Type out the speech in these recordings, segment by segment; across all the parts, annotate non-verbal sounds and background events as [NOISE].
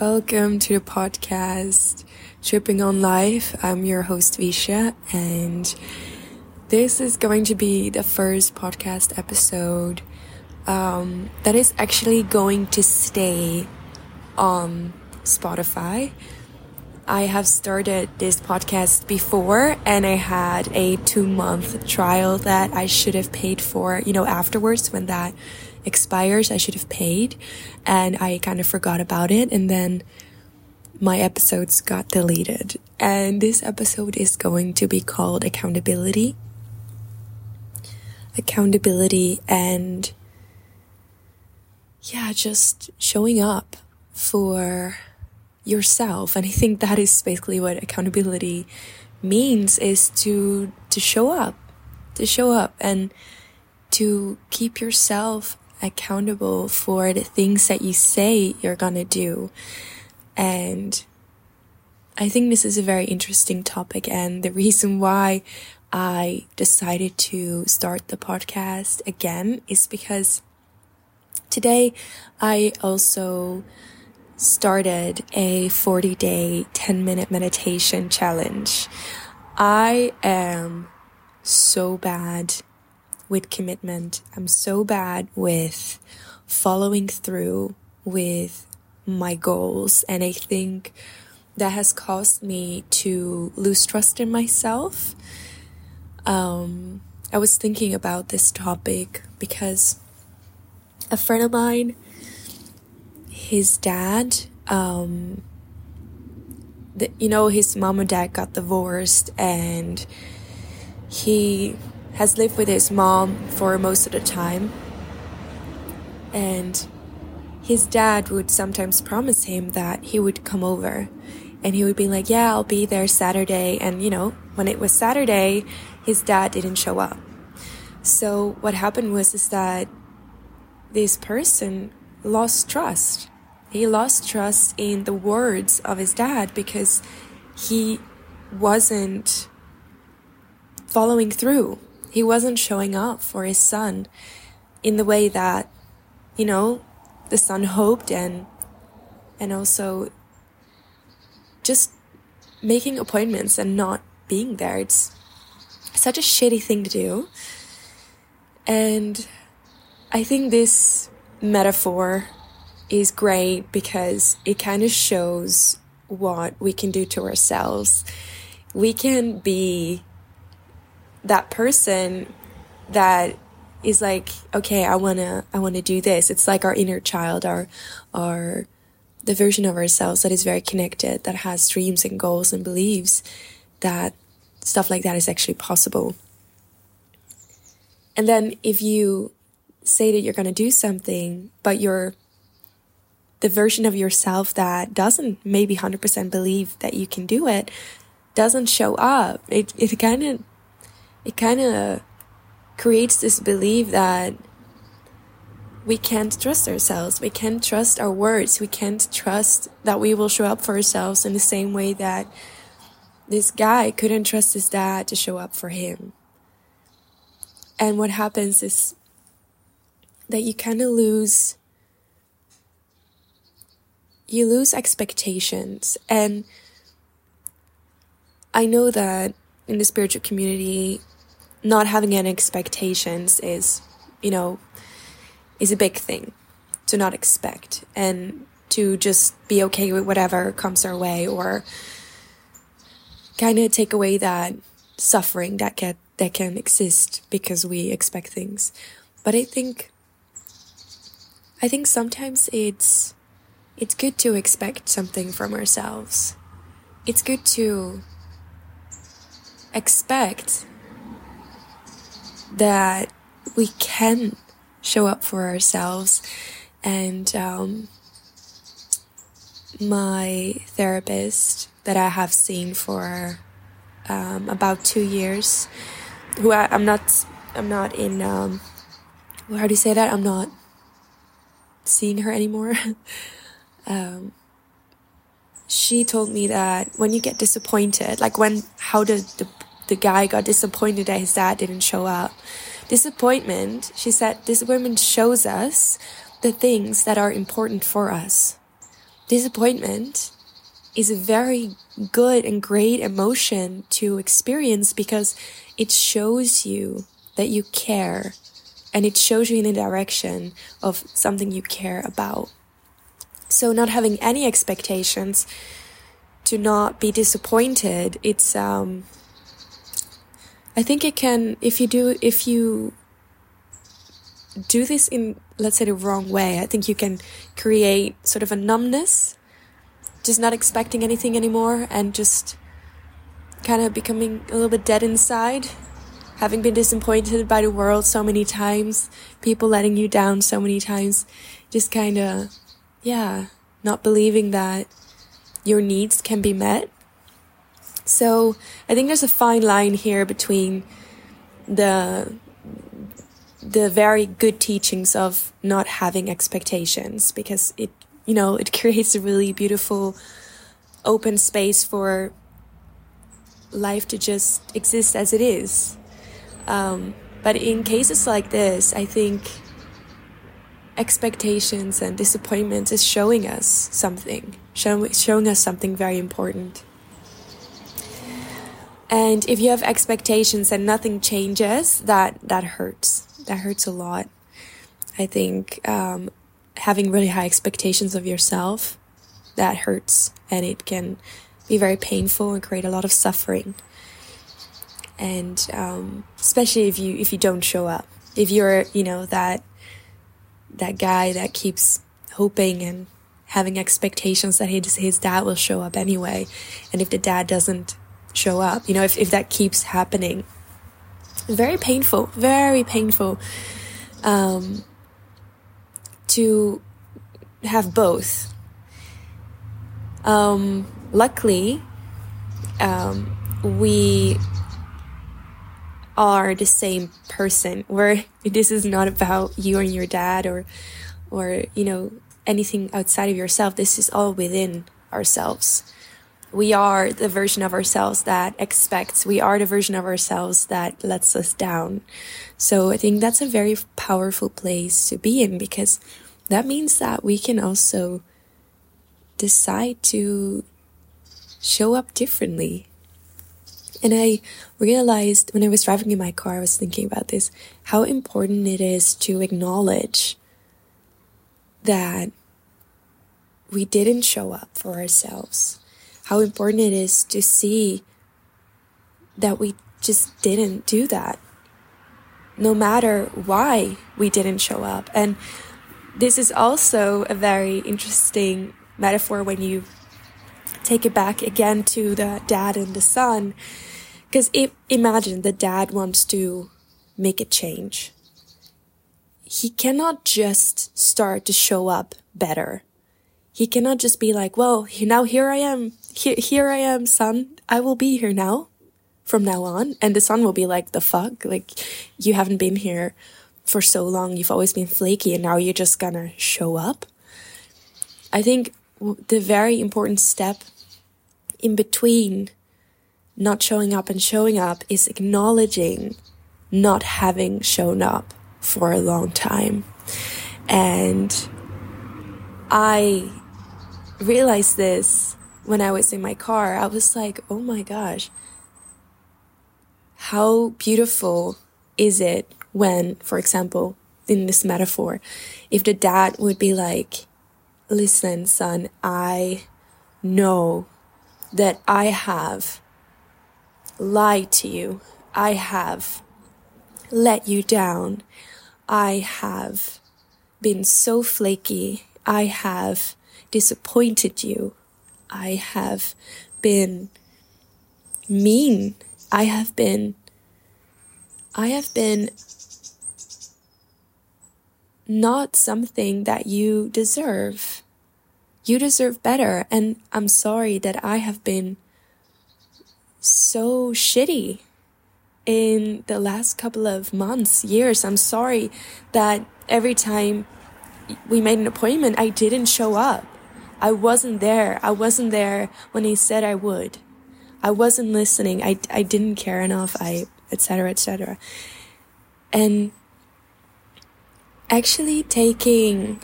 Welcome to the podcast Tripping on Life. I'm your host Visha, and this is going to be the first podcast episode um, that is actually going to stay on Spotify. I have started this podcast before and I had a two month trial that I should have paid for, you know, afterwards when that expires, I should have paid. And I kind of forgot about it. And then my episodes got deleted. And this episode is going to be called Accountability. Accountability and yeah, just showing up for yourself. And I think that is basically what accountability means is to to show up. To show up and to keep yourself accountable for the things that you say you're gonna do. And I think this is a very interesting topic and the reason why I decided to start the podcast again is because today I also started a 40 day, 10 minute meditation challenge. I am so bad with commitment. I'm so bad with following through with my goals. And I think that has caused me to lose trust in myself. Um, I was thinking about this topic because a friend of mine his dad, um, the, you know, his mom and dad got divorced and he has lived with his mom for most of the time. And his dad would sometimes promise him that he would come over and he would be like, Yeah, I'll be there Saturday. And, you know, when it was Saturday, his dad didn't show up. So what happened was is that this person lost trust he lost trust in the words of his dad because he wasn't following through. He wasn't showing up for his son in the way that, you know, the son hoped and and also just making appointments and not being there. It's such a shitty thing to do. And I think this metaphor is great because it kind of shows what we can do to ourselves. We can be that person that is like, okay, I wanna, I wanna do this. It's like our inner child, our, our, the version of ourselves that is very connected, that has dreams and goals and believes that stuff like that is actually possible. And then if you say that you're going to do something, but you're the version of yourself that doesn't maybe 100% believe that you can do it doesn't show up. It, it kind of, it kind of creates this belief that we can't trust ourselves. We can't trust our words. We can't trust that we will show up for ourselves in the same way that this guy couldn't trust his dad to show up for him. And what happens is that you kind of lose you lose expectations. And I know that in the spiritual community, not having any expectations is, you know, is a big thing to not expect and to just be okay with whatever comes our way or kind of take away that suffering that can that can exist because we expect things. But I think I think sometimes it's it's good to expect something from ourselves. It's good to expect that we can show up for ourselves. And um, my therapist that I have seen for um, about two years, who I, am not, I'm not in. Um, how do you say that? I'm not seeing her anymore. [LAUGHS] um, she told me that when you get disappointed, like when how the, the the guy got disappointed that his dad didn't show up. Disappointment, she said, disappointment shows us the things that are important for us. disappointment is a very good and great emotion to experience because it shows you that you care and it shows you in the direction of something you care about. So not having any expectations to not be disappointed, it's um I think it can if you do if you do this in let's say the wrong way, I think you can create sort of a numbness just not expecting anything anymore and just kind of becoming a little bit dead inside having been disappointed by the world so many times, people letting you down so many times, just kind of, yeah, not believing that your needs can be met. So I think there's a fine line here between the the very good teachings of not having expectations because it you know it [LAUGHS] creates a really beautiful open space for life to just exist as it is um, but in cases like this, I think expectations and disappointments is showing us something, show, showing us something very important. And if you have expectations and nothing changes, that that hurts. That hurts a lot. I think um, having really high expectations of yourself that hurts, and it can be very painful and create a lot of suffering and um, especially if you if you don't show up if you're you know that that guy that keeps hoping and having expectations that his his dad will show up anyway and if the dad doesn't show up you know if, if that keeps happening. Very painful very painful um, to have both. Um, luckily um, we are the same person. [LAUGHS] Where this is not about you and your dad or or you know anything outside of yourself. This is all within ourselves we are the version of ourselves that expects. We are the version of ourselves that lets us down. So i think that's a very powerful place to be in because that means that we can also decide to show up differently. And I realized when I was driving in my car, I was thinking about this, how important it is to acknowledge that we didn't show up for ourselves. How important it is to see that we just didn't do that. No matter why we didn't show up. And this is also a very interesting metaphor when you take it back again to the dad and the son because imagine the dad wants to make a change. He cannot just start to show up better. He cannot just be like, well, now here I am. Here, here I am, son. I will be here now from now on. And the son will be like, the fuck? Like, you haven't been here for so long. You've always been flaky and now you're just gonna show up. I think the very important step in between not showing up and showing up is acknowledging not having shown up for a long time. And I realized this when I was in my car. I was like, oh my gosh, how beautiful is it when, for example, in this metaphor, if the dad would be like, listen, son, I know that I have lied to you. I have let you down. I have been so flaky. I have disappointed you. I have been mean. I have been, I have been not something that you deserve. You deserve better. And I'm sorry that I have been so shitty in the last couple of months, years. I'm sorry that every time we made an appointment, I didn't show up. I wasn't there. I wasn't there when he said I would. I wasn't listening. I, I didn't care enough. I, etc., etc. And actually taking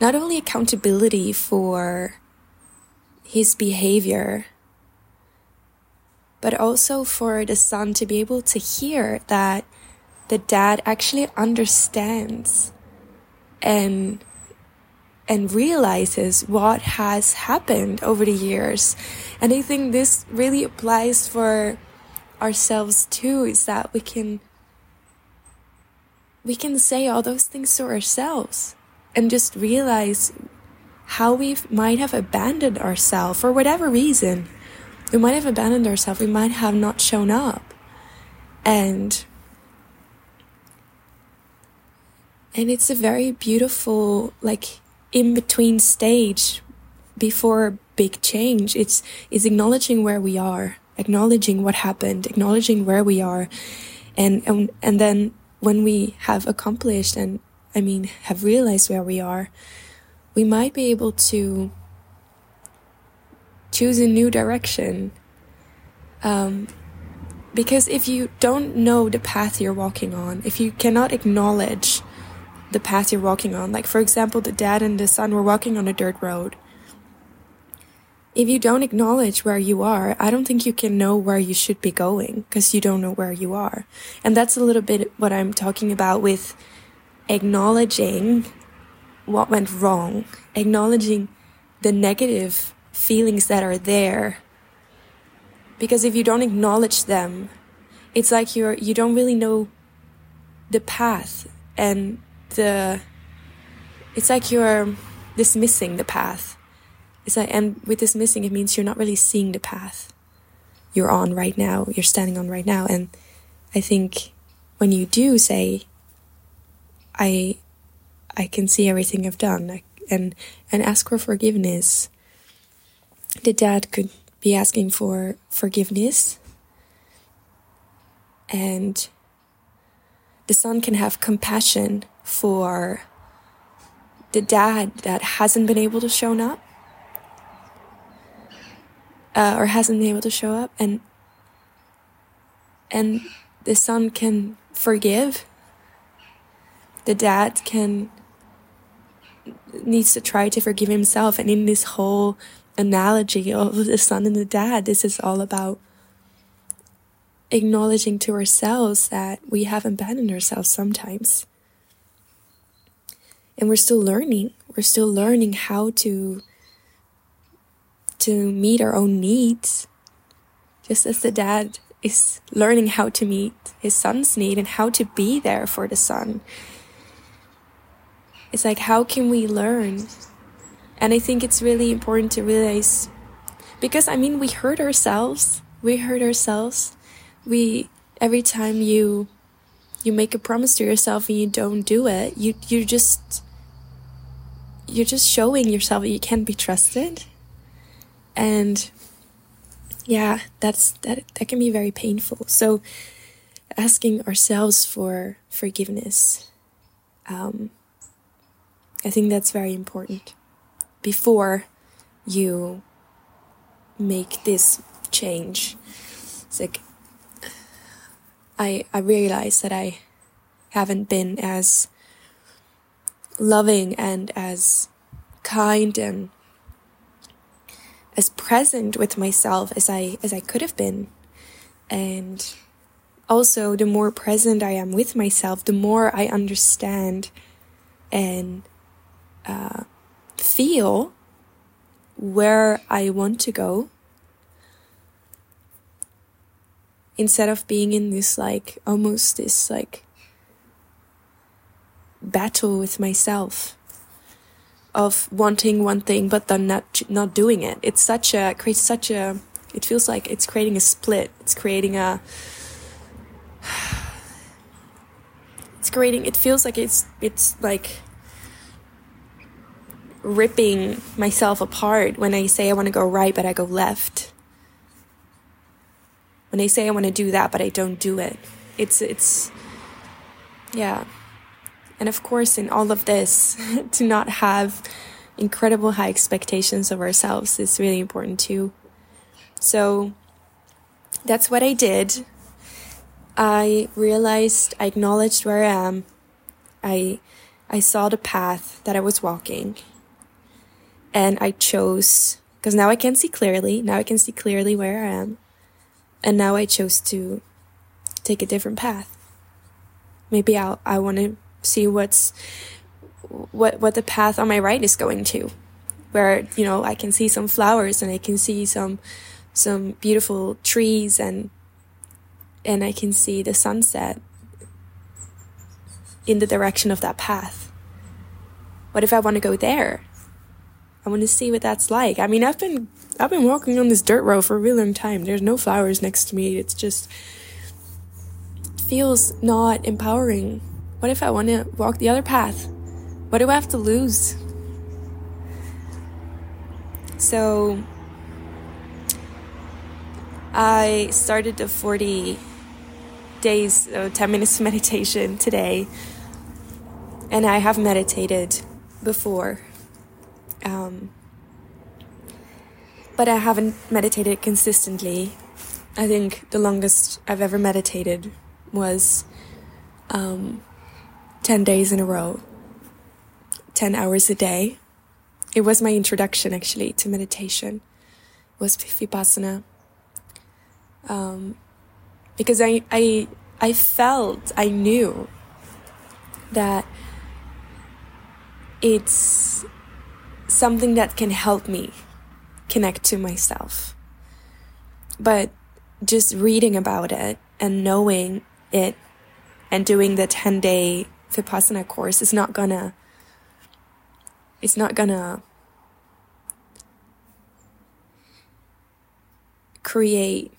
not only accountability for his behavior, but also for the son to be able to hear that the dad actually understands and and realizes what has happened over the years. And I think this really applies for ourselves too, is that we can we can say all those things to ourselves and just realize how we might have abandoned ourselves for whatever reason. We might have abandoned ourselves, we might have not shown up. And and it's a very beautiful like in between stage before big change. It's it's acknowledging where we are, acknowledging what happened, acknowledging where we are, and and and then when we have accomplished and I mean have realized where we are, we might be able to choose a new direction. Um, because if you don't know the path you're walking on, if you cannot acknowledge the path you're walking on. Like, for example, the dad and the son were walking on a dirt road. If you don't acknowledge where you are, I don't think you can know where you should be going because you don't know where you are. And that's a little bit what I'm talking about with acknowledging what went wrong, acknowledging the negative feelings that are there. Because if you don't acknowledge them, it's like you're, you don't really know the path and the uh, it's like you're dismissing the path. It's like, and with dismissing, it means you're not really seeing the path you're on right now, you're standing on right now. And I think when you do say, I, I can see everything I've done, and, and ask for forgiveness, the dad could be asking for forgiveness. And the son can have compassion for the dad that hasn't been able to show up uh, or hasn't been able to show up and and the son can forgive. The dad can needs to try to forgive himself and in this whole analogy of the son and the dad this is all about acknowledging to ourselves that we have abandoned ourselves sometimes and we're still learning. We're still learning how to to meet our own needs. Just as the dad is learning how to meet his son's need and how to be there for the son. It's like how can we learn? And i think it's really important to realize because i mean we hurt ourselves. We hurt ourselves. We every time you you make a promise to yourself and you don't do it, you you just you're just showing yourself that you can't be trusted. And yeah, that's that that can be very painful. So asking ourselves for forgiveness. Um, I think that's very important before you make this change. It's like I, I realize that I haven't been as loving and as kind and as present with myself as I as I could have been. And also the more present I am with myself, the more I understand and uh, feel where I want to go instead of being in this like almost this like battle with myself of wanting one thing but then not not doing it. It's such a creates such a it feels like it's creating a split. It's creating a [SIGHS] it's creating it feels like it's it's like ripping myself apart when i say i want to go right but i go left when they say I want to do that, but I don't do it. It's, it's, yeah. And of course, in all of this, [LAUGHS] to not have incredible high expectations of ourselves is really important too. So that's what I did. I realized, I acknowledged where I am. I, I saw the path that I was walking. And I chose Because now I can see clearly. Now I can see clearly where I am. And now I chose to take a different path. Maybe I'll, I want to see what's, what, what the path on my right is going to. Where, you know, I can see some flowers and I can see some, some beautiful trees and, and I can see the sunset in the direction of that path. What if I want to go there? I want to see what that's like. I mean, I've been I've been walking on this dirt road for a really long time. There's no flowers next to me. It's just feels not empowering. What if I want to walk the other path? What do I have to lose? So I started the 40 days, uh, 10 minutes of [LAUGHS] meditation today. And I have meditated before. Um, but I haven't meditated consistently. I think the longest I've ever meditated was um, 10 days in a row, 10 hours a day. It was my introduction actually to meditation, it was Vipassana. Um, because I, I, I felt, I knew that it's something that can help me connect to myself. But just reading about it and knowing it and doing the 10 day Vipassana course is not gonna, it's not gonna create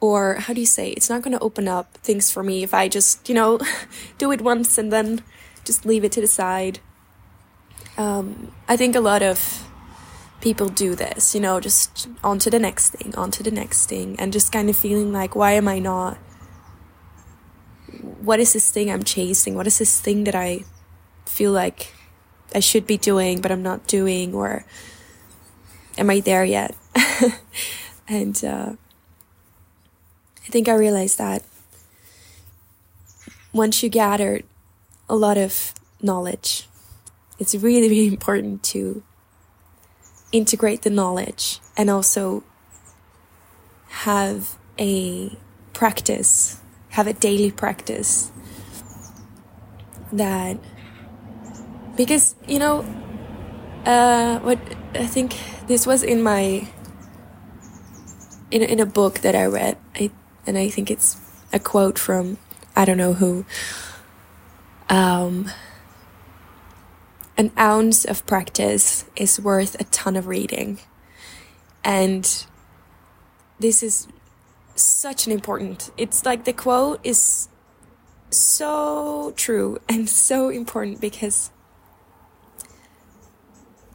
or how do you say it's not going to open up things for me if i just you know [LAUGHS] do it once and then just leave it to the side um, i think a lot of people do this you know just on to the next thing on to the next thing and just kind of feeling like why am i not what is this thing i'm chasing? What is this thing that i feel like i should be doing but i'm not doing or am i there yet? [LAUGHS] And uh, I think I realized that once you gather a lot of knowledge, it's really, really [LAUGHS] important to integrate the knowledge and also have a practice, have a daily practice that, because, you know, uh, what I think this was in my, in, in a book that I read. I and I think it's a quote from I don't know who. Um, an ounce of practice is worth a ton of reading. And this is such an important, it's like the quote is so true and so important because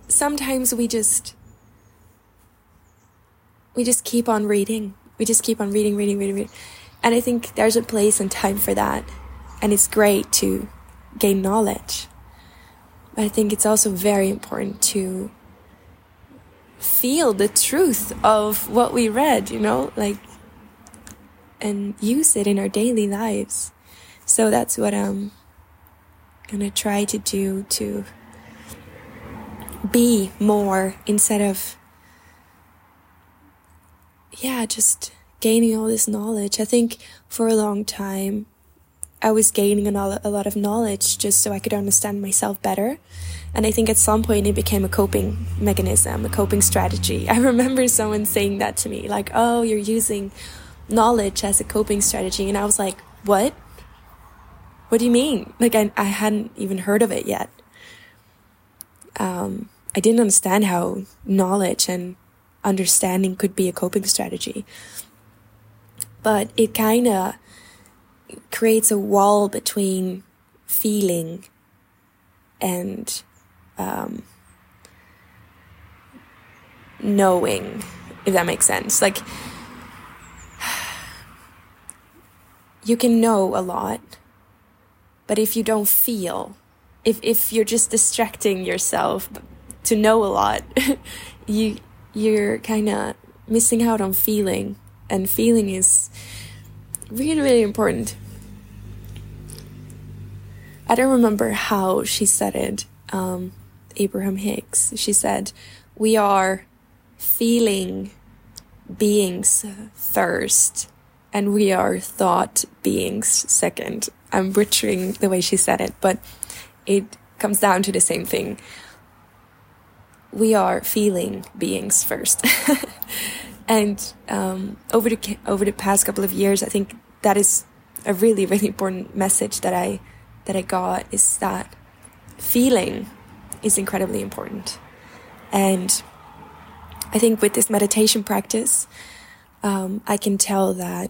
sometimes we just, we just keep on reading we just keep on reading, reading, reading, reading. And I think there's a place and time for that. And it's great to gain knowledge. But I think it's also very important to feel the truth of what we read, you know, like, and use it in our daily lives. So that's what I'm gonna try to do to be more instead of yeah, just gaining all this knowledge. I think for a long time, I was gaining a, a lot of knowledge just so I could understand myself better. And I think at some point it became a coping mechanism, a coping strategy. [LAUGHS] I remember someone saying that to me, like, oh, you're using knowledge as a coping strategy. And I was like, what? What do you mean? Like, I, I hadn't even heard of it yet. Um, I didn't understand how knowledge and understanding could be a coping strategy. But it kind of creates a wall between feeling and um, knowing, if that makes sense. Like, [SIGHS] you can know a lot, but if you don't feel, if, if you're just distracting yourself to know a lot, [LAUGHS] you you're kind of missing out on feeling, and feeling is really, really important. I don't remember how she said it, um, Abraham Hicks. She said, We are feeling beings first and we are thought beings second. I'm butchering the way she said it, but it comes down to the same thing. We are feeling beings first. [LAUGHS] and um, over the over the past couple of years, I think that is a really [LAUGHS] really important message that I that I got is that feeling is incredibly important, and I think with this meditation practice, um, I can tell that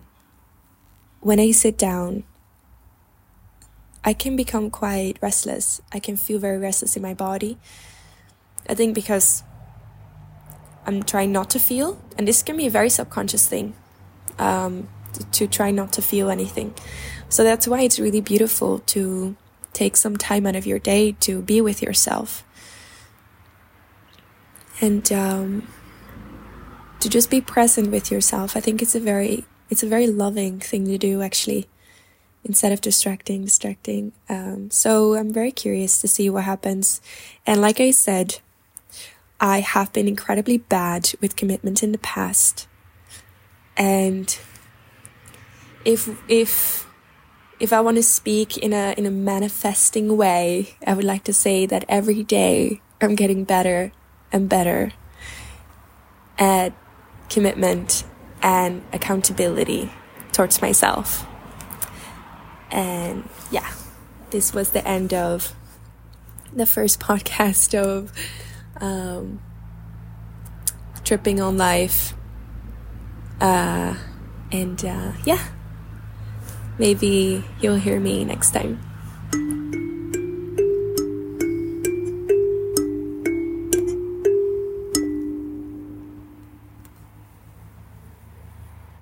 when I sit down, I can become quite restless. I can feel very restless in my body. I think because I'm trying not to feel, and this can be a very subconscious thing um, to, try not to feel anything. So that's why it's really beautiful to take some time out of your day to be with yourself and um, to just be present with yourself. I think it's a very it's a very loving thing to do actually instead of distracting distracting um, so i'm very curious to see what happens and like i said i have been incredibly bad with commitment in the past and if if if i want to speak in a in a manifesting way i would like to say that every day i'm getting better and better at commitment and accountability towards myself. And yeah, this was the end of the first [LAUGHS] podcast of um, Tripping on Life. Uh, and uh, yeah, maybe you'll hear me next time.